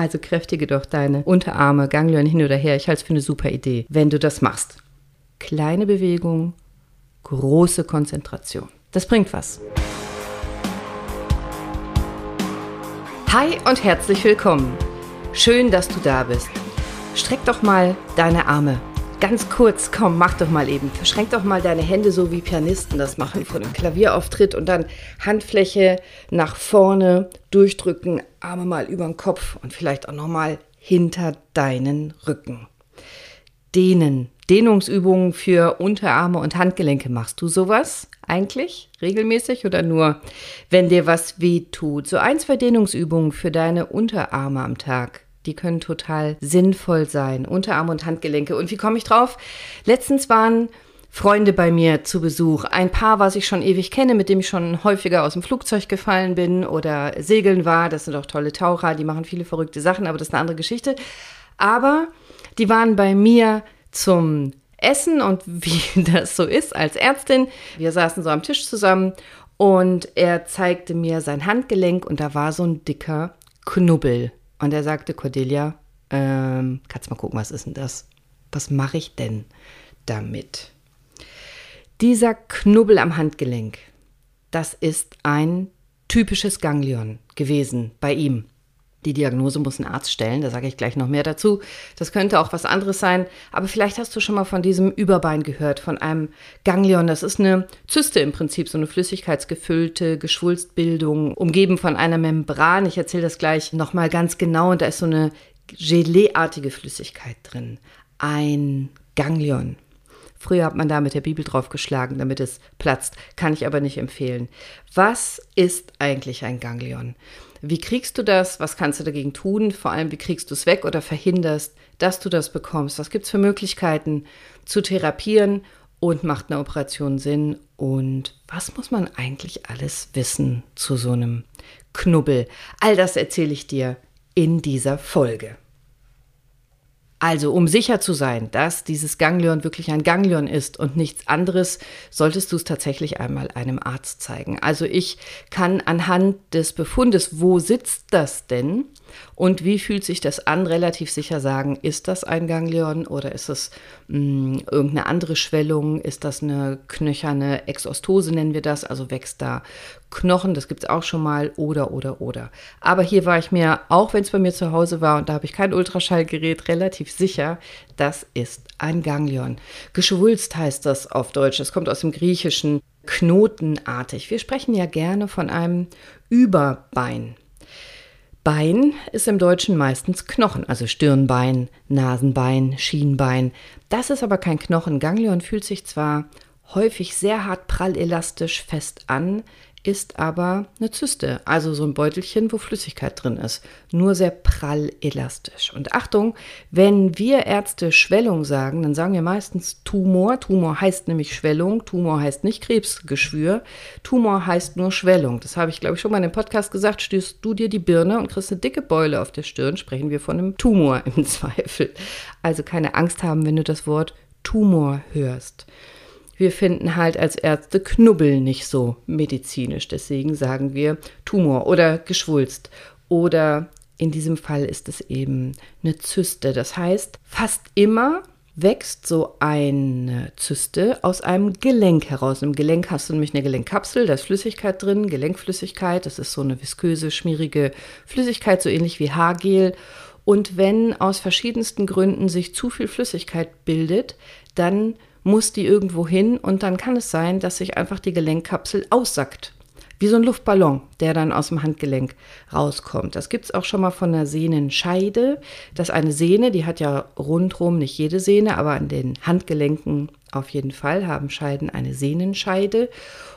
Also kräftige doch deine Unterarme, Ganglion hin oder her. Ich halte es für eine super Idee, wenn du das machst. Kleine Bewegung, große Konzentration. Das bringt was. Hi und herzlich willkommen. Schön, dass du da bist. Streck doch mal deine Arme. Ganz kurz, komm, mach doch mal eben. Verschränk doch mal deine Hände so wie Pianisten das machen vor dem Klavierauftritt und dann Handfläche nach vorne durchdrücken, Arme mal über den Kopf und vielleicht auch noch mal hinter deinen Rücken. Dehnen, Dehnungsübungen für Unterarme und Handgelenke. Machst du sowas eigentlich regelmäßig oder nur, wenn dir was weh tut? So ein, zwei Dehnungsübungen für deine Unterarme am Tag. Die können total sinnvoll sein. Unterarme und Handgelenke. Und wie komme ich drauf? Letztens waren Freunde bei mir zu Besuch. Ein Paar, was ich schon ewig kenne, mit dem ich schon häufiger aus dem Flugzeug gefallen bin oder segeln war. Das sind auch tolle Taucher, die machen viele verrückte Sachen, aber das ist eine andere Geschichte. Aber die waren bei mir zum Essen und wie das so ist als Ärztin. Wir saßen so am Tisch zusammen und er zeigte mir sein Handgelenk und da war so ein dicker Knubbel. Und er sagte, Cordelia, ähm, kannst mal gucken, was ist denn das? Was mache ich denn damit? Dieser Knubbel am Handgelenk, das ist ein typisches Ganglion gewesen bei ihm. Die Diagnose muss ein Arzt stellen, da sage ich gleich noch mehr dazu. Das könnte auch was anderes sein, aber vielleicht hast du schon mal von diesem Überbein gehört, von einem Ganglion. Das ist eine Zyste im Prinzip, so eine flüssigkeitsgefüllte Geschwulstbildung, umgeben von einer Membran. Ich erzähle das gleich nochmal ganz genau und da ist so eine Geleeartige Flüssigkeit drin. Ein Ganglion. Früher hat man da mit der Bibel draufgeschlagen, damit es platzt. Kann ich aber nicht empfehlen. Was ist eigentlich ein Ganglion? Wie kriegst du das? Was kannst du dagegen tun? Vor allem, wie kriegst du es weg oder verhinderst, dass du das bekommst? Was gibt es für Möglichkeiten zu therapieren und macht eine Operation Sinn? Und was muss man eigentlich alles wissen zu so einem Knubbel? All das erzähle ich dir in dieser Folge. Also, um sicher zu sein, dass dieses Ganglion wirklich ein Ganglion ist und nichts anderes, solltest du es tatsächlich einmal einem Arzt zeigen. Also, ich kann anhand des Befundes, wo sitzt das denn und wie fühlt sich das an, relativ sicher sagen, ist das ein Ganglion oder ist es mh, hm, irgendeine andere Schwellung? Ist das eine knöcherne Exostose, nennen wir das? Also wächst da Knochen, das gibt es auch schon mal, oder, oder, oder. Aber hier war ich mir, auch wenn es bei mir zu Hause war und da habe ich kein Ultraschallgerät, relativ sicher, das ist ein Ganglion. Geschwulst heißt das auf Deutsch, das kommt aus dem Griechischen, knotenartig. Wir sprechen ja gerne von einem Überbein. Bein ist im Deutschen meistens Knochen, also Stirnbein, Nasenbein, Schienbein. Das ist aber kein Knochen. Ganglion fühlt sich zwar häufig sehr hart prallelastisch fest an, ist aber eine Zyste, also so ein Beutelchen, wo Flüssigkeit drin ist. Nur sehr prall elastisch. Und Achtung, wenn wir Ärzte Schwellung sagen, dann sagen wir meistens Tumor. Tumor heißt nämlich Schwellung. Tumor heißt nicht Krebsgeschwür. Tumor heißt nur Schwellung. Das habe ich, glaube ich, schon mal in dem Podcast gesagt. Stößt du dir die Birne und kriegst eine dicke Beule auf der Stirn, sprechen wir von einem Tumor im Zweifel. Also keine Angst haben, wenn du das Wort Tumor hörst wir finden halt als Ärzte Knubbel nicht so medizinisch. Deswegen sagen wir Tumor oder Geschwulst. Oder in diesem Fall ist es eben eine Zyste. Das heißt, fast immer wächst so eine Zyste aus einem Gelenk heraus. Im Gelenk hast du nämlich eine Gelenkkapsel, da ist Flüssigkeit drin, Gelenkflüssigkeit. Das ist so eine visköse, schmierige Flüssigkeit, so ähnlich wie Haargel. Und wenn aus verschiedensten Gründen sich zu viel Flüssigkeit bildet, dann muss die irgendwo hin und dann kann es sein, dass sich einfach die Gelenkkapsel aussackt. Wie so ein Luftballon, der dann aus dem Handgelenk rauskommt. Das gibt es auch schon mal von der Sehnenscheide. Das ist eine Sehne, die hat ja rundrum nicht jede Sehne, aber an den Handgelenken auf jeden Fall haben Scheiden eine Sehnenscheide.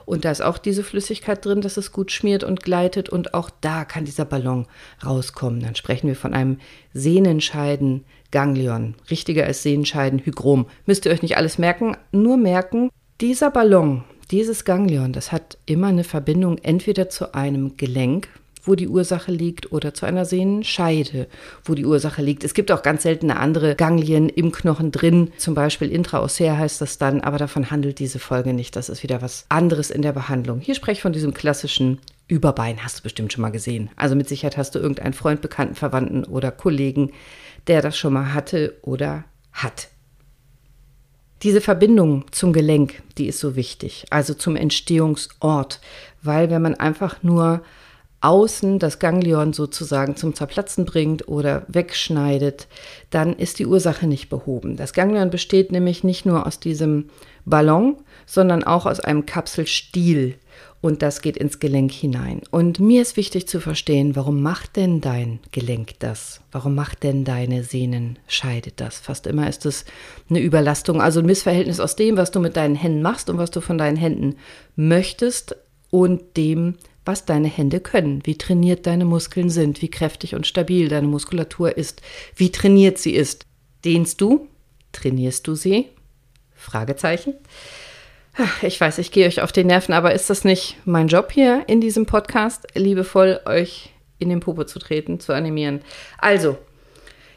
Und da ist auch diese Flüssigkeit drin, dass es gut schmiert und gleitet. Und auch da kann dieser Ballon rauskommen. Dann sprechen wir von einem Sehnenscheiden Ganglion. Richtiger als Sehenscheiden, Hygrom. Müsst ihr euch nicht alles merken, nur merken, dieser Ballon, dieses Ganglion, das hat immer eine Verbindung entweder zu einem Gelenk, wo die Ursache liegt, oder zu einer Sehnenscheide, wo die Ursache liegt. Es gibt auch ganz seltene andere Ganglien im Knochen drin, zum Beispiel intraossär heißt das dann, aber davon handelt diese Folge nicht. Das ist wieder was anderes in der Behandlung. Hier spreche ich von diesem klassischen Überbein hast du bestimmt schon mal gesehen. Also mit Sicherheit hast du irgendeinen Freund, Bekannten, Verwandten oder Kollegen, der das schon mal hatte oder hat. Diese Verbindung zum Gelenk, die ist so wichtig, also zum Entstehungsort, weil wenn man einfach nur außen das Ganglion sozusagen zum Zerplatzen bringt oder wegschneidet, dann ist die Ursache nicht behoben. Das Ganglion besteht nämlich nicht nur aus diesem Ballon, sondern auch aus einem Kapselstiel und das geht ins Gelenk hinein. Und mir ist wichtig zu verstehen, warum macht denn dein Gelenk das? Warum macht denn deine Sehnenscheide das? Fast immer ist es eine Überlastung, also ein Missverhältnis aus dem, was du mit deinen Händen machst und was du von deinen Händen möchtest und dem, was deine Hände können, wie trainiert deine Muskeln sind, wie kräftig und stabil deine Muskulatur ist, wie trainiert sie ist. Dehnst du? Trainierst du sie? Fragezeichen. Ich weiß, ich gehe euch auf die Nerven, aber ist das nicht mein Job hier in diesem Podcast, liebevoll euch in den Popo zu treten, zu animieren? Also,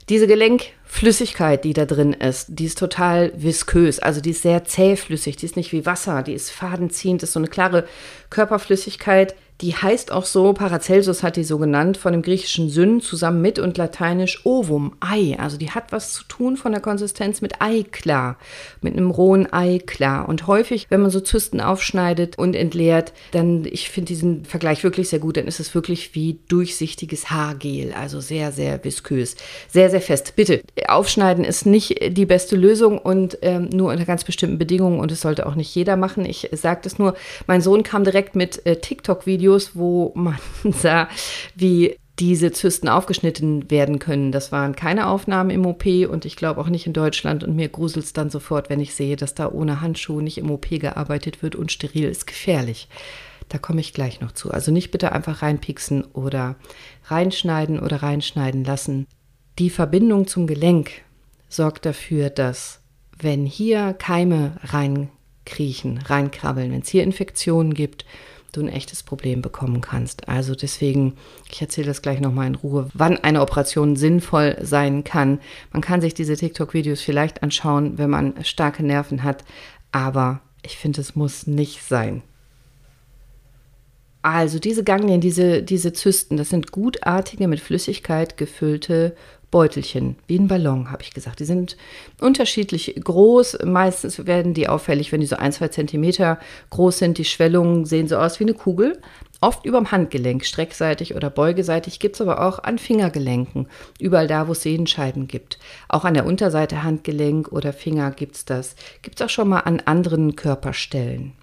diese Gelenkflüssigkeit, die da drin ist, die ist total viskös, also die ist sehr zähflüssig, die ist nicht wie Wasser, die ist fadenziehend, ist so eine klare Körperflüssigkeit, die heißt auch so, Paracelsus hat die so genannt, von dem griechischen Syn zusammen mit und lateinisch Ovum, Ei. Also die hat was zu tun von der Konsistenz mit Eiklar, mit einem rohen Eiklar. Und häufig, wenn man so Zysten aufschneidet und entleert, dann, ich finde diesen Vergleich wirklich sehr gut, dann ist es wirklich wie durchsichtiges Haargel, also sehr, sehr viskös, sehr, sehr fest. Bitte, aufschneiden ist nicht die beste Lösung und ähm, nur unter ganz bestimmten Bedingungen und es sollte auch nicht jeder machen. Ich sage das nur, mein Sohn kam direkt mit äh, TikTok-Videos Videos, wo man sah, wie diese Zysten aufgeschnitten werden können. Das waren keine Aufnahmen im OP und ich glaube auch nicht in Deutschland. Und mir gruselt es dann sofort, wenn ich sehe, dass da ohne Handschuhe nicht im OP gearbeitet wird und steril ist gefährlich. Da komme ich gleich noch zu. Also nicht bitte einfach reinpieksen oder reinschneiden oder reinschneiden lassen. Die Verbindung zum Gelenk sorgt dafür, dass wenn hier Keime reinkriechen, reinkrabbeln, wenn es hier Infektionen gibt, du ein echtes Problem bekommen kannst. Also deswegen, ich erzähle das gleich nochmal in Ruhe, wann eine Operation sinnvoll sein kann. Man kann sich diese TikTok-Videos vielleicht anschauen, wenn man starke Nerven hat, aber ich finde, es muss nicht sein. Also diese Ganglien, diese, diese Zysten, das sind gutartige, mit Flüssigkeit gefüllte Beutelchen, wie ein Ballon, habe ich gesagt. Die sind unterschiedlich groß. Meistens werden die auffällig, wenn die so ein, zwei Zentimeter groß sind. Die Schwellungen sehen so aus wie eine Kugel. Oft über dem Handgelenk, streckseitig oder beugeseitig, gibt es aber auch an Fingergelenken, überall da, wo es Sehenscheiden gibt. Auch an der Unterseite Handgelenk oder Finger gibt es das. Gibt es auch schon mal an anderen Körperstellen.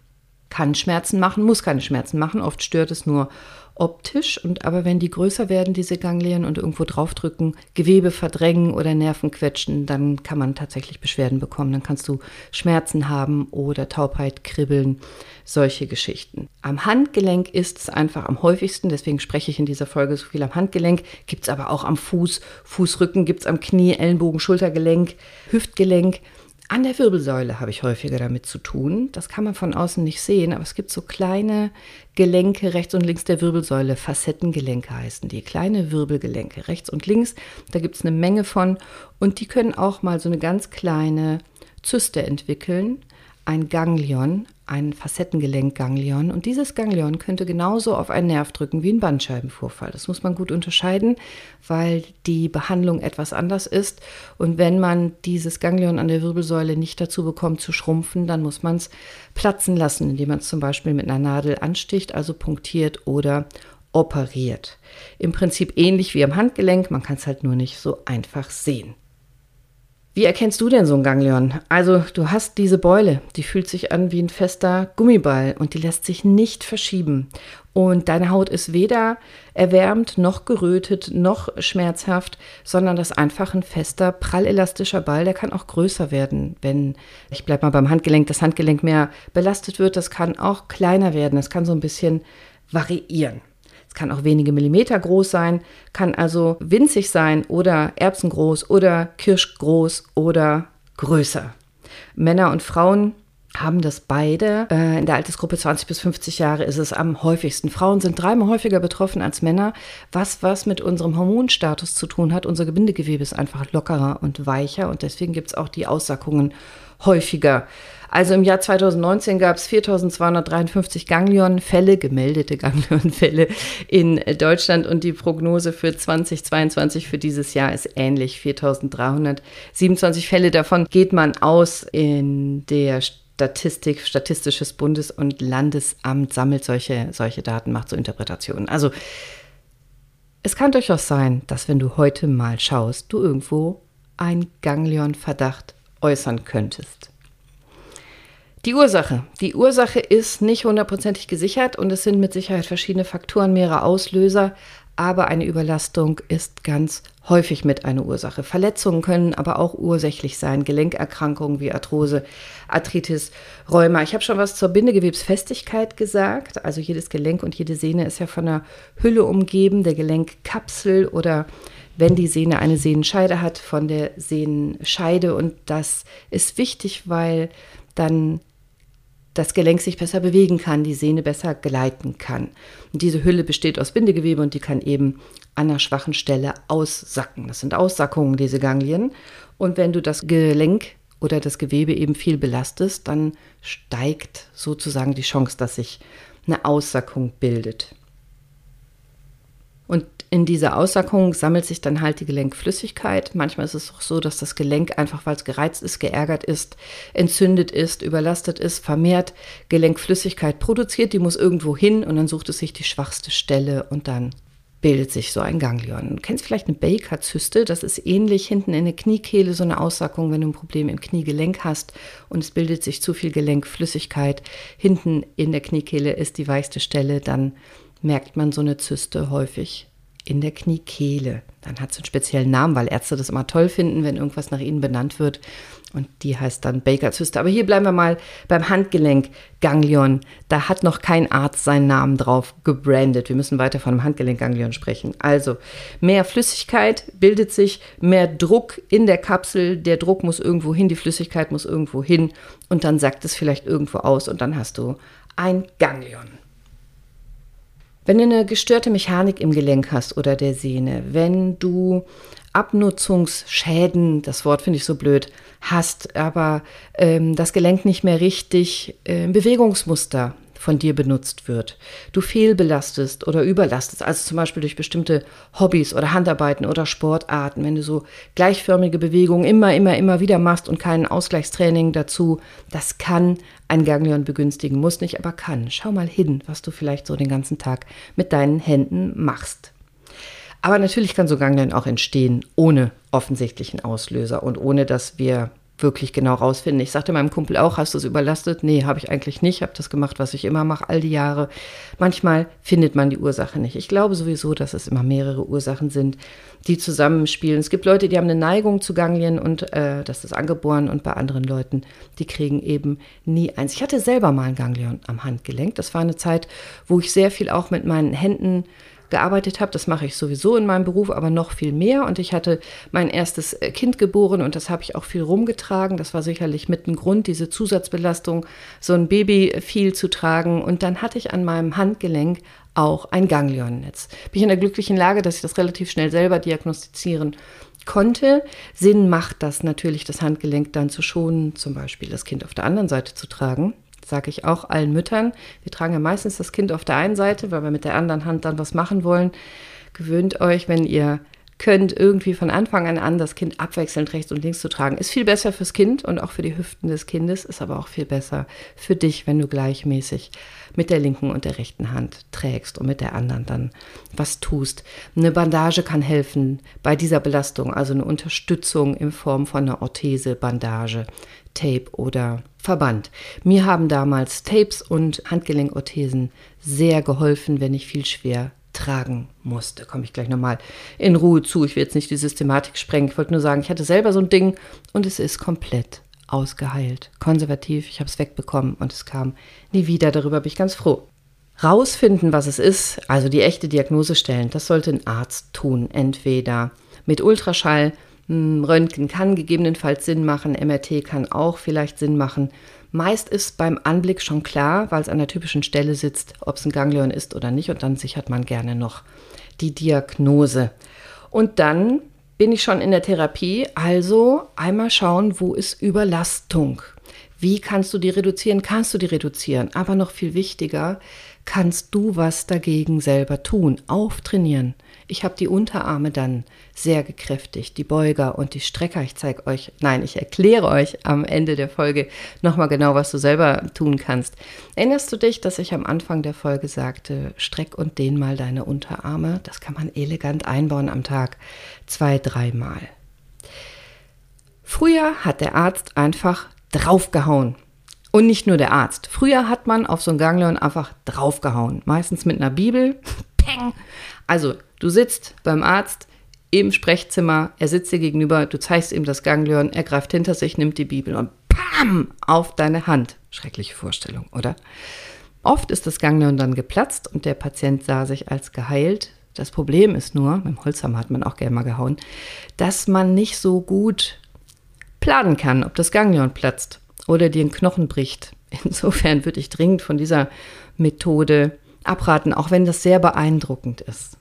Kann Schmerzen machen, muss keine Schmerzen machen. Oft stört es nur optisch. Und aber wenn die größer werden, diese Ganglien, und irgendwo draufdrücken, Gewebe verdrängen oder Nerven quetschen, dann kann man tatsächlich Beschwerden bekommen. Dann kannst du Schmerzen haben oder Taubheit, Kribbeln, solche Geschichten. Am Handgelenk ist es einfach am häufigsten, deswegen spreche ich in dieser Folge so viel am Handgelenk, gibt es aber auch am Fuß, Fußrücken, gibt es am Knie, Ellenbogen, Schultergelenk, Hüftgelenk. An der Wirbelsäule habe ich häufiger damit zu tun. Das kann man von außen nicht sehen, aber es gibt so kleine Gelenke rechts und links der Wirbelsäule. Facettengelenke heißen die. Kleine Wirbelgelenke rechts und links. Da gibt es eine Menge von und die können auch mal so eine ganz kleine Zyste entwickeln ein Ganglion, ein Facettengelenk-Ganglion. Und dieses Ganglion könnte genauso auf einen Nerv drücken wie ein Bandscheibenvorfall. Das muss man gut unterscheiden, weil die Behandlung etwas anders ist. Und wenn man dieses Ganglion an der Wirbelsäule nicht dazu bekommt zu schrumpfen, dann muss man es platzen lassen, indem man es zum Beispiel mit einer Nadel ansticht, also punktiert oder operiert. Im Prinzip ähnlich wie am Handgelenk, man kann es halt nur nicht so einfach sehen. Wie erkennst du denn so ein Ganglion? Also, du hast diese Beule, die fühlt sich an wie ein fester Gummiball und die lässt sich nicht verschieben. Und deine Haut ist weder erwärmt, noch gerötet, noch schmerzhaft, sondern das ist einfach ein fester, prallelastischer Ball. Der kann auch größer werden, wenn, ich bleibe mal beim Handgelenk, das Handgelenk mehr belastet wird. Das kann auch kleiner werden. Das kann so ein bisschen variieren. Es kann auch wenige Millimeter groß sein, kann also winzig sein oder erbsengroß oder kirschgroß oder größer. Männer und Frauen haben das beide. Äh, in der Altersgruppe 20 bis 50 Jahre ist es am häufigsten. Frauen sind dreimal häufiger betroffen als Männer, was was mit unserem Hormonstatus zu tun hat. Unser Gebindegewebe ist einfach lockerer und weicher und deswegen gibt es auch die Aussackungen häufiger. Also im Jahr 2019 gab es 4.253 Ganglionfälle, gemeldete Ganglionfälle in Deutschland und die Prognose für 2022 für dieses Jahr ist ähnlich, 4.327 Fälle. Davon geht man aus in der Statistik, Statistisches Bundes- und Landesamt sammelt solche, solche Daten, macht so Interpretationen. Also es kann durchaus sein, dass wenn du heute mal schaust, du irgendwo einen Ganglion-Verdacht äußern könntest. Die Ursache. Die Ursache ist nicht hundertprozentig gesichert und es sind mit Sicherheit verschiedene Faktoren, mehrere Auslöser, aber eine Überlastung ist ganz häufig mit einer Ursache. Verletzungen können aber auch ursächlich sein, Gelenkerkrankungen wie Arthrose, Arthritis, Rheuma. Ich habe schon was zur Bindegewebsfestigkeit gesagt. Also jedes Gelenk und jede Sehne ist ja von einer Hülle umgeben, der Gelenkkapsel oder wenn die Sehne eine Sehnenscheide hat, von der Sehnenscheide. Und das ist wichtig, weil dann das Gelenk sich besser bewegen kann, die Sehne besser gleiten kann. Und diese Hülle besteht aus Bindegewebe und die kann eben an einer schwachen Stelle aussacken. Das sind Aussackungen, diese Ganglien. Und wenn du das Gelenk oder das Gewebe eben viel belastest, dann steigt sozusagen die Chance, dass sich eine Aussackung bildet. In dieser Aussackung sammelt sich dann halt die Gelenkflüssigkeit. Manchmal ist es auch so, dass das Gelenk einfach, weil es gereizt ist, geärgert ist, entzündet ist, überlastet ist, vermehrt Gelenkflüssigkeit produziert. Die muss irgendwo hin und dann sucht es sich die schwachste Stelle und dann bildet sich so ein Ganglion. Du kennst vielleicht eine Baker-Zyste, das ist ähnlich hinten in der Kniekehle, so eine Aussackung, wenn du ein Problem im Kniegelenk hast und es bildet sich zu viel Gelenkflüssigkeit. Hinten in der Kniekehle ist die weichste Stelle, dann merkt man so eine Zyste häufig in der Kniekehle. Dann hat es einen speziellen Namen, weil Ärzte das immer toll finden, wenn irgendwas nach ihnen benannt wird. Und die heißt dann Baker-Zyste. Aber hier bleiben wir mal beim Handgelenk Ganglion. Da hat noch kein Arzt seinen Namen drauf gebrandet. Wir müssen weiter von dem Handgelenk Ganglion sprechen. Also mehr Flüssigkeit bildet sich, mehr Druck in der Kapsel. Der Druck muss irgendwo hin, die Flüssigkeit muss irgendwo hin. Und dann sagt es vielleicht irgendwo aus und dann hast du ein Ganglion. Wenn du eine gestörte Mechanik im Gelenk hast oder der Sehne, wenn du Abnutzungsschäden, das Wort finde ich so blöd, hast, aber ähm, das Gelenk nicht mehr richtig äh, Bewegungsmuster von dir benutzt wird. Du fehlbelastest oder überlastest, also zum Beispiel durch bestimmte Hobbys oder Handarbeiten oder Sportarten, wenn du so gleichförmige Bewegungen immer, immer, immer wieder machst und kein Ausgleichstraining dazu, das kann ein Ganglion begünstigen, muss nicht, aber kann. Schau mal hin, was du vielleicht so den ganzen Tag mit deinen Händen machst. Aber natürlich kann so Ganglion auch entstehen ohne offensichtlichen Auslöser und ohne dass wir wirklich genau rausfinden. Ich sagte meinem Kumpel auch, hast du es überlastet? Nee, habe ich eigentlich nicht. Habe das gemacht, was ich immer mache, all die Jahre. Manchmal findet man die Ursache nicht. Ich glaube sowieso, dass es immer mehrere Ursachen sind, die zusammenspielen. Es gibt Leute, die haben eine Neigung zu Ganglien und äh, das ist angeboren und bei anderen Leuten, die kriegen eben nie eins. Ich hatte selber mal ein Ganglion am Handgelenk. Das war eine Zeit, wo ich sehr viel auch mit meinen Händen gearbeitet habe. Das mache ich sowieso in meinem Beruf, aber noch viel mehr. Und ich hatte mein erstes äh, Kind geboren und das habe ich auch viel rumgetragen. Das war sicherlich mit ein Grund, diese Zusatzbelastung, so ein Baby viel zu tragen. Und dann hatte ich an meinem Handgelenk auch ein Ganglionnetz. Bin ich in der glücklichen Lage, dass ich das relativ schnell selber diagnostizieren konnte. Sinn macht das natürlich, das Handgelenk dann zu schonen, zum Beispiel das Kind auf der anderen Seite zu tragen sage ich auch allen Müttern. Wir tragen ja meistens das Kind auf der einen Seite, weil wir mit der anderen Hand dann was machen wollen. Gewöhnt euch, wenn ihr könnt, irgendwie von Anfang an an das Kind abwechselnd rechts und links zu tragen. Ist viel besser fürs Kind und auch für die Hüften des Kindes, ist aber auch viel besser für dich, wenn du gleichmäßig mit der linken und der rechten Hand trägst und mit der anderen dann was tust. Eine Bandage kann helfen bei dieser Belastung, also eine Unterstützung in Form von einer Orthese, Bandage, Tape oder Verband. Mir haben damals Tapes und Handgelenkorthesen sehr geholfen, wenn ich viel schwer tragen musste. Komme ich gleich nochmal in Ruhe zu. Ich will jetzt nicht die Systematik sprengen. Ich wollte nur sagen, ich hatte selber so ein Ding und es ist komplett ausgeheilt. Konservativ, ich habe es wegbekommen und es kam nie wieder. Darüber bin ich ganz froh. Rausfinden, was es ist, also die echte Diagnose stellen, das sollte ein Arzt tun. Entweder mit Ultraschall, Röntgen kann gegebenenfalls Sinn machen, MRT kann auch vielleicht Sinn machen. Meist ist beim Anblick schon klar, weil es an der typischen Stelle sitzt, ob es ein Ganglion ist oder nicht. Und dann sichert man gerne noch die Diagnose. Und dann bin ich schon in der Therapie. Also einmal schauen, wo ist Überlastung? Wie kannst du die reduzieren? Kannst du die reduzieren? Aber noch viel wichtiger, kannst du was dagegen selber tun? Auftrainieren. Ich habe die Unterarme dann sehr gekräftigt, die Beuger und die Strecker. Ich zeige euch, nein, ich erkläre euch am Ende der Folge nochmal genau, was du selber tun kannst. Erinnerst du dich, dass ich am Anfang der Folge sagte, streck und dehn mal deine Unterarme? Das kann man elegant einbauen am Tag, zwei, dreimal. Früher hat der Arzt einfach draufgehauen. Und nicht nur der Arzt. Früher hat man auf so ein Ganglion einfach draufgehauen. Meistens mit einer Bibel. Peng. Also, du sitzt beim Arzt im Sprechzimmer, er sitzt dir gegenüber, du zeigst ihm das Ganglion, er greift hinter sich, nimmt die Bibel und PAM auf deine Hand. Schreckliche Vorstellung, oder? Oft ist das Ganglion dann geplatzt und der Patient sah sich als geheilt. Das Problem ist nur, mit dem Holzhammer hat man auch gerne mal gehauen, dass man nicht so gut planen kann, ob das Ganglion platzt oder dir einen Knochen bricht. Insofern würde ich dringend von dieser Methode abraten, auch wenn das sehr beeindruckend ist.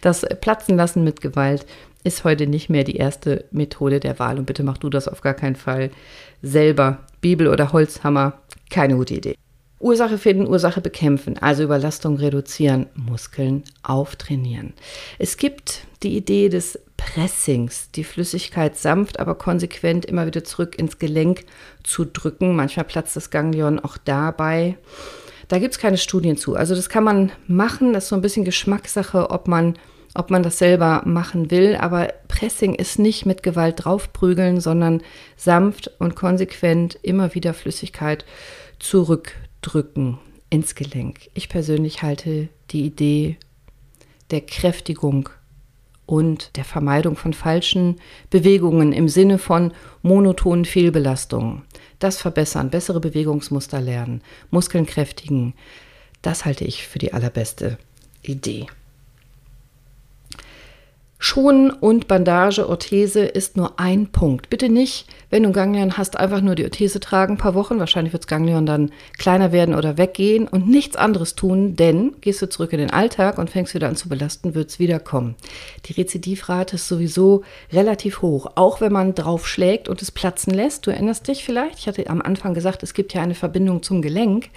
Das Platzen lassen mit Gewalt ist heute nicht mehr die erste Methode der Wahl. Und bitte mach du das auf gar keinen Fall selber. Bibel oder Holzhammer, keine gute Idee. Ursache finden, Ursache bekämpfen, also Überlastung reduzieren, Muskeln auftrainieren. Es gibt die Idee des Pressings, die Flüssigkeit sanft, aber konsequent immer wieder zurück ins Gelenk zu drücken. Manchmal platzt das Ganglion auch dabei. Da gibt es keine Studien zu. Also das kann man machen, das ist so ein bisschen Geschmackssache, ob man, ob man das selber machen will. Aber Pressing ist nicht mit Gewalt draufprügeln, sondern sanft und konsequent immer wieder Flüssigkeit zurückdrücken ins Gelenk. Ich persönlich halte die Idee der Kräftigung und der Vermeidung von falschen Bewegungen im Sinne von monotonen Fehlbelastungen. Das verbessern, bessere Bewegungsmuster lernen, Muskeln kräftigen, das halte ich für die allerbeste Idee. Schonen und Bandage, Orthese ist nur ein Punkt. Bitte nicht, wenn du Ganglion hast, einfach nur die Orthese tragen, ein paar Wochen. Wahrscheinlich wird das Ganglion dann kleiner werden oder weggehen und nichts anderes tun, denn gehst du zurück in den Alltag und fängst wieder an zu belasten, wird es wiederkommen. Die Rezidivrate ist sowieso relativ hoch, auch wenn man drauf schlägt und es platzen lässt. Du erinnerst dich vielleicht, ich hatte am Anfang gesagt, es gibt ja eine Verbindung zum Gelenk.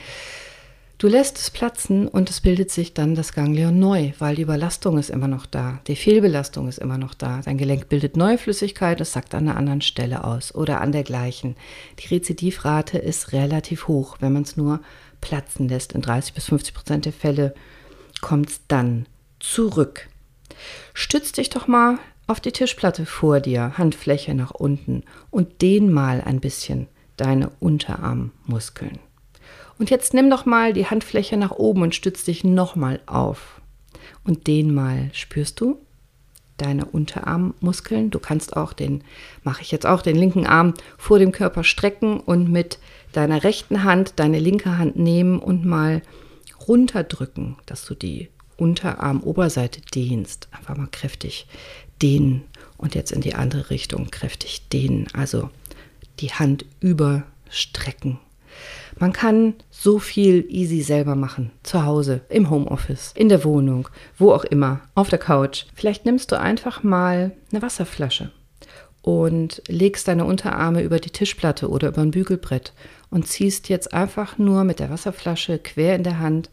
Du lässt es platzen und es bildet sich dann das Ganglion neu, weil die Überlastung ist immer noch da, die Fehlbelastung ist immer noch da. Dein Gelenk bildet neue Flüssigkeit, es sackt an einer anderen Stelle aus oder an der gleichen. Die Rezidivrate ist relativ hoch, wenn man es nur platzen lässt. In 30 bis 50 Prozent der Fälle kommt es dann zurück. Stütz dich doch mal auf die Tischplatte vor dir, Handfläche nach unten und dehn mal ein bisschen deine Unterarmmuskeln. Und jetzt nimm doch mal die Handfläche nach oben und stütz dich nochmal auf. Und den mal spürst du deine Unterarmmuskeln. Du kannst auch den, mache ich jetzt auch, den linken Arm vor dem Körper strecken und mit deiner rechten Hand deine linke Hand nehmen und mal runterdrücken, dass du die Unterarmoberseite dehnst. Einfach mal kräftig dehnen und jetzt in die andere Richtung kräftig dehnen. Also die Hand überstrecken man kann so viel easy selber machen. Zu Hause, im Homeoffice, in der Wohnung, wo auch immer, auf der Couch. Vielleicht nimmst du einfach mal eine Wasserflasche und legst deine Unterarme über die Tischplatte oder über ein Bügelbrett und ziehst jetzt einfach nur mit der Wasserflasche quer in der Hand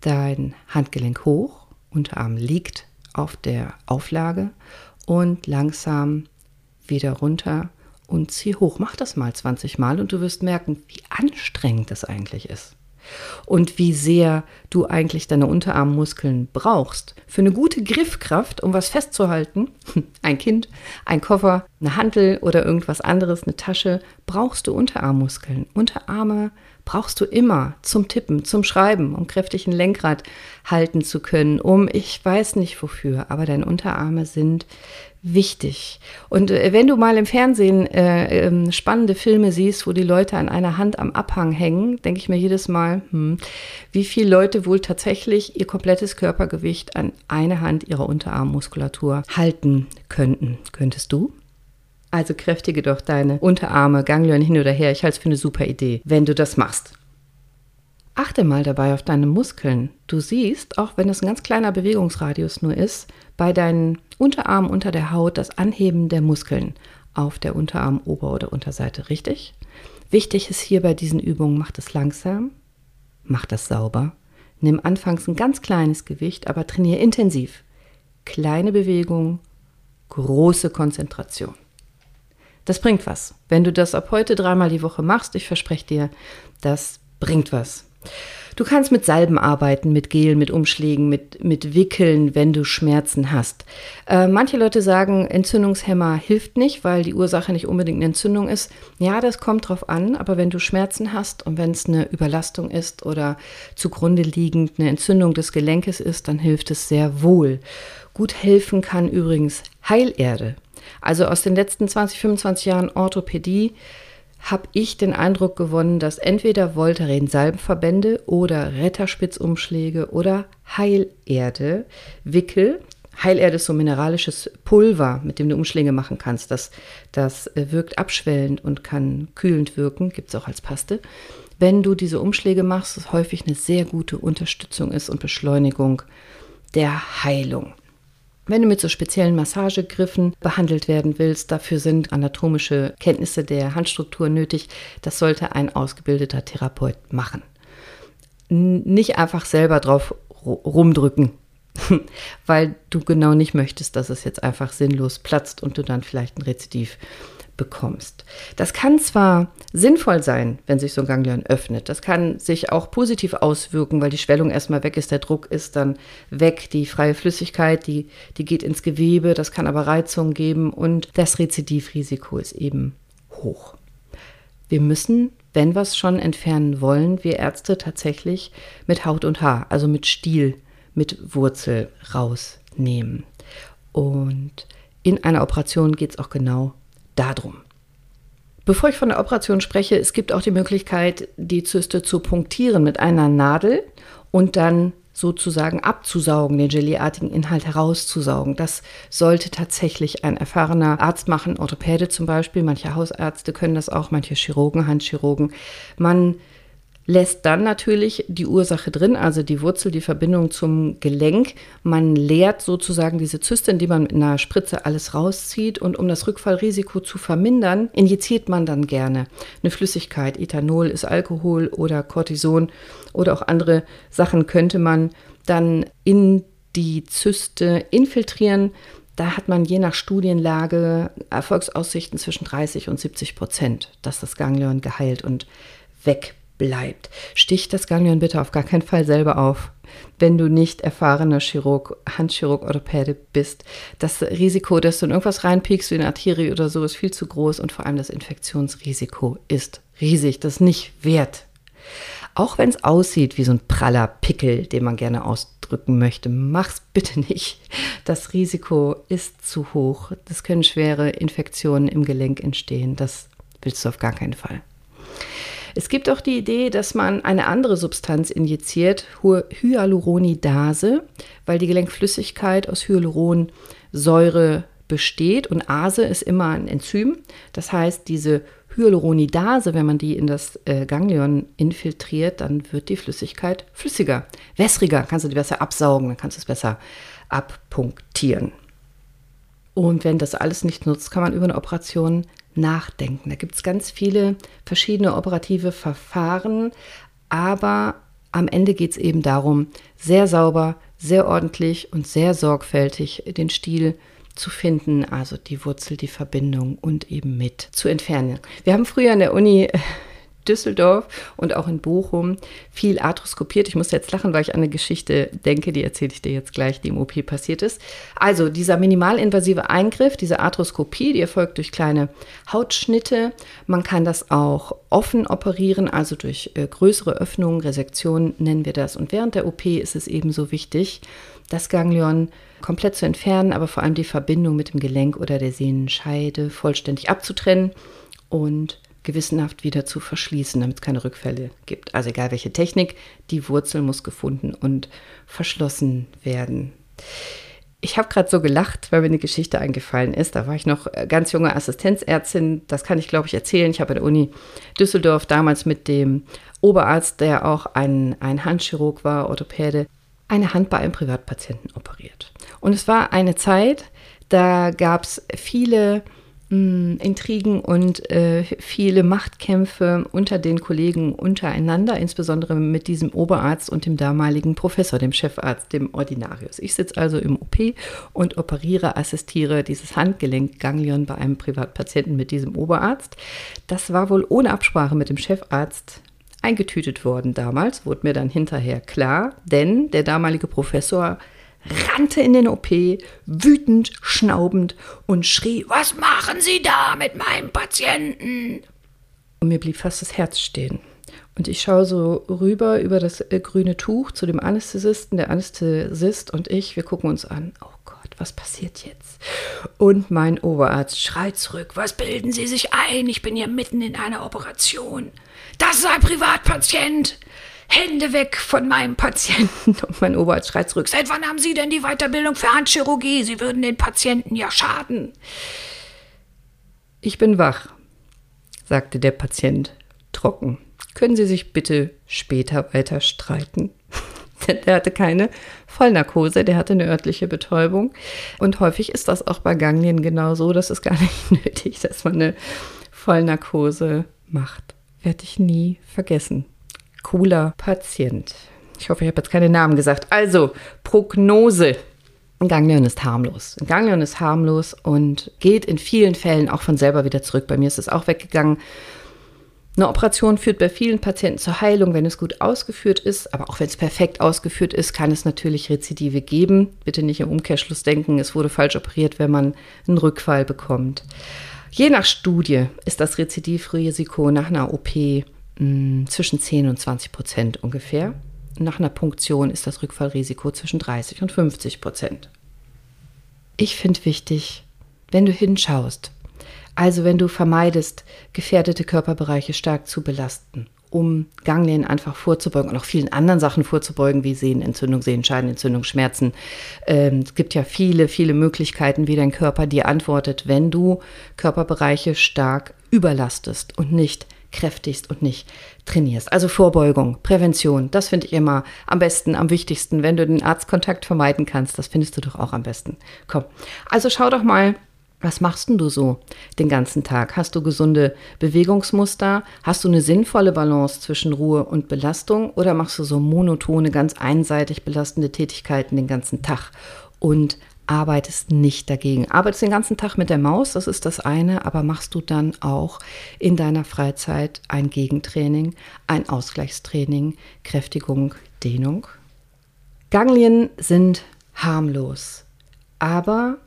dein Handgelenk hoch, Unterarm liegt auf der Auflage und langsam wieder runter und zieh hoch. Mach das mal 20 Mal und du wirst merken, wie anstrengend das eigentlich ist. Und wie sehr du eigentlich deine Unterarmmuskeln brauchst. Für eine gute Griffkraft, um was festzuhalten, ein Kind, ein Koffer, eine Hantel oder irgendwas anderes, eine Tasche, brauchst du Unterarmmuskeln. Unterarme brauchst du immer zum Tippen, zum Schreiben, um kräftig ein Lenkrad halten zu können, um ich weiß nicht wofür, aber deine Unterarme sind wichtig. Und äh, wenn du mal im Fernsehen äh, äh, spannende Filme siehst, wo die Leute an einer Hand am Abhang hängen, denke ich mir jedes Mal, hm, wie viele Leute wohl tatsächlich ihr komplettes Körpergewicht an eine Hand ihrer Unterarmmuskulatur halten könnten. Könntest du? Also kräftige doch deine Unterarme, Ganglion hin oder her. Ich halte es für eine super Idee, wenn du das machst. Achte mal dabei auf deine Muskeln. Du siehst, auch wenn es ein ganz kleiner Bewegungsradius nur ist, bei deinen Unterarmen unter der Haut das Anheben der Muskeln auf der Unterarm-, Ober- oder Unterseite, richtig? Wichtig ist hier bei diesen Übungen, mach das langsam, mach das sauber. Nimm anfangs ein ganz kleines Gewicht, aber trainiere intensiv. Kleine Bewegung, große Konzentration. Das bringt was. Wenn du das ab heute dreimal die Woche machst, ich verspreche dir, das bringt was. Du kannst mit Salben arbeiten, mit Gel, mit Umschlägen, mit, mit Wickeln, wenn du Schmerzen hast. Äh, manche Leute sagen, Entzündungshemmer hilft nicht, weil die Ursache nicht unbedingt eine Entzündung ist. Ja, das kommt drauf an, aber wenn du Schmerzen hast und wenn es eine Überlastung ist oder zugrunde liegend eine Entzündung des Gelenkes ist, dann hilft es sehr wohl. Gut helfen kann übrigens Heilerde. Also aus den letzten 20, 25 Jahren Orthopädie habe ich den Eindruck gewonnen, dass entweder Voltaren-Salbenverbände oder Retterspitzumschläge oder Heilerde, Wickel, Heilerde ist so mineralisches Pulver, mit dem du Umschläge machen kannst. Das, das äh, wirkt abschwellend und kann kühlend wirken, gibt es auch als Paste. Wenn du diese Umschläge machst, ist häufig eine sehr gute Unterstützung ist und Beschleunigung der Heilung. Wenn du mit so speziellen Massagegriffen behandelt werden willst, dafür sind anatomische Kenntnisse der Handstruktur nötig. Das sollte ein ausgebildeter Therapeut machen. Nicht einfach selber drauf rumdrücken, weil du genau nicht möchtest, dass es jetzt einfach sinnlos platzt und du dann vielleicht ein Rezidiv bekommst. Das kann zwar sinnvoll sein, wenn sich so ein Ganglion öffnet. Das kann sich auch positiv auswirken, weil die Schwellung erstmal weg ist, der Druck ist dann weg, die freie Flüssigkeit, die, die geht ins Gewebe, das kann aber Reizungen geben und das Rezidivrisiko ist eben hoch. Wir müssen, wenn wir es schon entfernen wollen, wir Ärzte tatsächlich mit Haut und Haar, also mit Stiel, mit Wurzel rausnehmen. Und in einer Operation geht es auch genau darum. Bevor ich von der Operation spreche, es gibt auch die Möglichkeit, die Zyste zu punktieren mit einer Nadel und dann sozusagen abzusaugen, den geleeartigen Inhalt herauszusaugen. Das sollte tatsächlich ein erfahrener Arzt machen, Orthopäde zum Beispiel. Manche Hausärzte können das auch, manche Chirurgen, Handchirurgen. Man lässt dann natürlich die Ursache drin, also die Wurzel, die Verbindung zum Gelenk. Man leert sozusagen diese Zyste, indem man mit einer Spritze alles rauszieht. Und um das Rückfallrisiko zu vermindern, injiziert man dann gerne eine Flüssigkeit. Ethanol ist Alkohol oder Cortison oder auch andere Sachen könnte man dann in die Zyste infiltrieren. Da hat man je nach Studienlage Erfolgsaussichten zwischen 30 und 70 Prozent, dass das Ganglion geheilt und weg bleibt. Stich das Ganglion bitte auf gar keinen Fall selber auf, wenn du nicht erfahrener Chirurg, Handchirurg, Orthopäde bist. Das Risiko, dass du in irgendwas reinpiekst, wie eine Arterie oder so, ist viel zu groß und vor allem das Infektionsrisiko ist riesig. Das ist nicht wert. Auch wenn es aussieht wie so ein praller Pickel, den man gerne ausdrücken möchte, mach's bitte nicht. Das Risiko ist zu hoch. Es können schwere Infektionen im Gelenk entstehen. Das willst du auf gar keinen Fall. Es gibt auch die Idee, dass man eine andere Substanz injiziert, Hyaluronidase, weil die Gelenkflüssigkeit aus Hyaluronsäure besteht und Ase ist immer ein Enzym. Das heißt, diese Hyaluronidase, wenn man die in das äh, Ganglion infiltriert, dann wird die Flüssigkeit flüssiger, wässriger, kannst du die besser absaugen, dann kannst du es besser abpunktieren. Und wenn das alles nicht nutzt, kann man über eine Operation nachdenken. Da gibt es ganz viele verschiedene operative Verfahren, aber am Ende geht es eben darum, sehr sauber, sehr ordentlich und sehr sorgfältig den Stil zu finden, also die Wurzel, die Verbindung und eben mit zu entfernen. Wir haben früher an der Uni Düsseldorf und auch in Bochum viel arthroskopiert. Ich muss jetzt lachen, weil ich an eine Geschichte denke, die erzähle ich dir jetzt gleich, die im OP passiert ist. Also dieser minimalinvasive Eingriff, diese Arthroskopie, die erfolgt durch kleine Hautschnitte. Man kann das auch offen operieren, also durch äh, größere Öffnungen, Resektion nennen wir das. Und während der OP ist es ebenso wichtig, das Ganglion komplett zu entfernen, aber vor allem die Verbindung mit dem Gelenk oder der Sehnenscheide vollständig abzutrennen und gewissenhaft wieder zu verschließen, damit es keine Rückfälle gibt. Also egal welche Technik, die Wurzel muss gefunden und verschlossen werden. Ich habe gerade so gelacht, weil mir eine Geschichte eingefallen ist. Da war ich noch äh, ganz junge Assistenzärztin. Das kann ich, glaube ich, erzählen. Ich habe an der Uni Düsseldorf damals mit dem Oberarzt, der auch ein, ein Handchirurg war, Orthopäde, eine Hand bei einem Privatpatienten operiert. Und es war eine Zeit, da gab es viele Intrigen und äh, viele Machtkämpfe unter den Kollegen untereinander, insbesondere mit diesem Oberarzt und dem damaligen Professor, dem Chefarzt, dem Ordinarius. Ich sitze also im OP und operiere, assistiere dieses Handgelenkganglion bei einem Privatpatienten mit diesem Oberarzt. Das war wohl ohne Absprache mit dem Chefarzt eingetütet worden damals, wurde mir dann hinterher klar, denn der damalige Professor rannte in den OP, wütend, schnaubend und schrie, was machen Sie da mit meinem Patienten? Und mir blieb fast das Herz stehen. Und ich schaue so rüber über das äh, grüne Tuch zu dem Anästhesisten. Der Anästhesist und ich, wir gucken uns an. Oh Gott, was passiert jetzt? Und mein Oberarzt schreit zurück. Was bilden Sie sich ein? Ich bin hier mitten in einer Operation. Das ist ein Privatpatient. Hände weg von meinem Patienten. Und mein Oberarzt schreit zurück. Seit wann haben Sie denn die Weiterbildung für Handchirurgie? Sie würden den Patienten ja schaden. Ich bin wach, sagte der Patient trocken. Können Sie sich bitte später weiter streiten? der hatte keine Vollnarkose, der hatte eine örtliche Betäubung. Und häufig ist das auch bei Ganglien genau so, dass es gar nicht nötig, dass man eine Vollnarkose macht. Werde ich nie vergessen cooler Patient. Ich hoffe, ich habe jetzt keine Namen gesagt. Also, Prognose. Ein Ganglion ist harmlos. Ein Ganglion ist harmlos und geht in vielen Fällen auch von selber wieder zurück. Bei mir ist es auch weggegangen. Eine Operation führt bei vielen Patienten zur Heilung, wenn es gut ausgeführt ist. Aber auch wenn es perfekt ausgeführt ist, kann es natürlich Rezidive geben. Bitte nicht im Umkehrschluss denken, es wurde falsch operiert, wenn man einen Rückfall bekommt. Je nach Studie ist das Rezidivrisiko nach einer OP zwischen 10 und 20 Prozent ungefähr. Nach einer Punktion ist das Rückfallrisiko zwischen 30 und 50 Prozent. Ich finde wichtig, wenn du hinschaust, also wenn du vermeidest, gefährdete Körperbereiche stark zu belasten, um Ganglien einfach vorzubeugen und auch vielen anderen Sachen vorzubeugen, wie Sehnenentzündung, Sehenscheidenentzündung, Schmerzen. Ähm, es gibt ja viele, viele Möglichkeiten, wie dein Körper dir antwortet, wenn du Körperbereiche stark überlastest und nicht kräftigst und nicht trainierst. Also Vorbeugung, Prävention, das finde ich immer am besten, am wichtigsten. Wenn du den Arztkontakt vermeiden kannst, das findest du doch auch am besten. Komm, also schau doch mal, was machst denn du so den ganzen Tag? Hast du gesunde Bewegungsmuster? Hast du eine sinnvolle Balance zwischen Ruhe und Belastung? Oder machst du so monotone, ganz einseitig belastende Tätigkeiten den ganzen Tag? Und arbeitest nicht dagegen. Arbeitest den ganzen Tag mit der Maus, das ist das eine, aber machst du dann auch in deiner Freizeit ein Gegentraining, ein Ausgleichstraining, Kräftigung, Dehnung? Ganglien sind harmlos, aber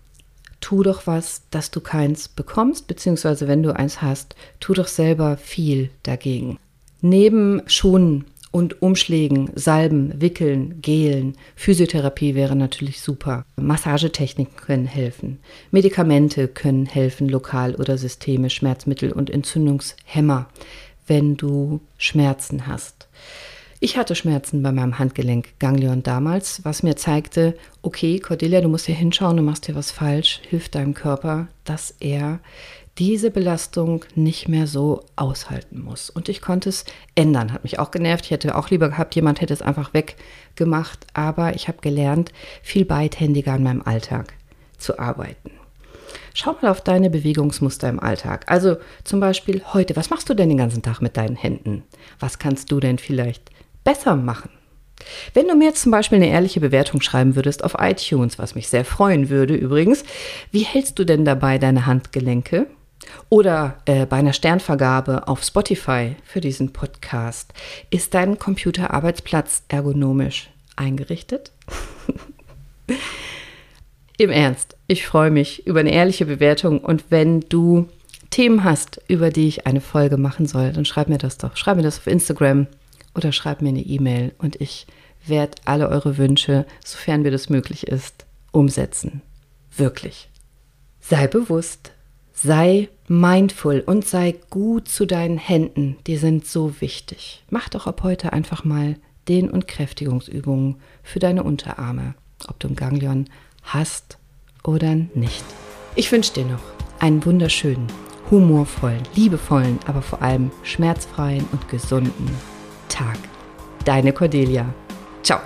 tu doch was, dass du keins bekommst, beziehungsweise wenn du eins hast, tu doch selber viel dagegen. Neben Schonen und Umschlägen, Salben, Wickeln, Gelen. Physiotherapie wäre natürlich super. Massagetechniken können helfen. Medikamente können helfen, lokal oder systemisch, Schmerzmittel und Entzündungshemmer, wenn du Schmerzen hast. Ich hatte Schmerzen bei meinem Handgelenk Ganglion damals, was mir zeigte, okay, Cordelia, du musst hier hinschauen, du machst hier was falsch, hilf deinem Körper, dass er diese Belastung nicht mehr so aushalten muss. Und ich konnte es ändern. Hat mich auch genervt. Ich hätte auch lieber gehabt, jemand hätte es einfach weggemacht. Aber ich habe gelernt, viel beidhändiger an meinem Alltag zu arbeiten. Schau mal auf deine Bewegungsmuster im Alltag. Also zum Beispiel heute, was machst du denn den ganzen Tag mit deinen Händen? Was kannst du denn vielleicht besser machen? Wenn du mir jetzt zum Beispiel eine ehrliche Bewertung schreiben würdest auf iTunes, was mich sehr freuen würde übrigens, wie hältst du denn dabei deine Handgelenke? Oder äh, bei einer Sternvergabe auf Spotify für diesen Podcast. Ist dein Computerarbeitsplatz ergonomisch eingerichtet? Im Ernst, ich freue mich über eine ehrliche Bewertung und wenn du Themen hast, über die ich eine Folge machen soll, dann schreib mir das doch. Schreib mir das auf Instagram oder schreib mir eine E-Mail und ich werde alle eure Wünsche, sofern mir das möglich ist, umsetzen. Wirklich. Sei bewusst, sei mindful und sei gut zu deinen Händen. Die sind so wichtig. Mach doch ab heute einfach mal Dehn- und Kräftigungsübungen für deine Unterarme, ob du ein Ganglion hast oder nicht. Ich wünsche dir noch einen wunderschönen, humorvollen, liebevollen, aber vor allem schmerzfreien und gesunden Tag. Deine Cordelia. Ciao.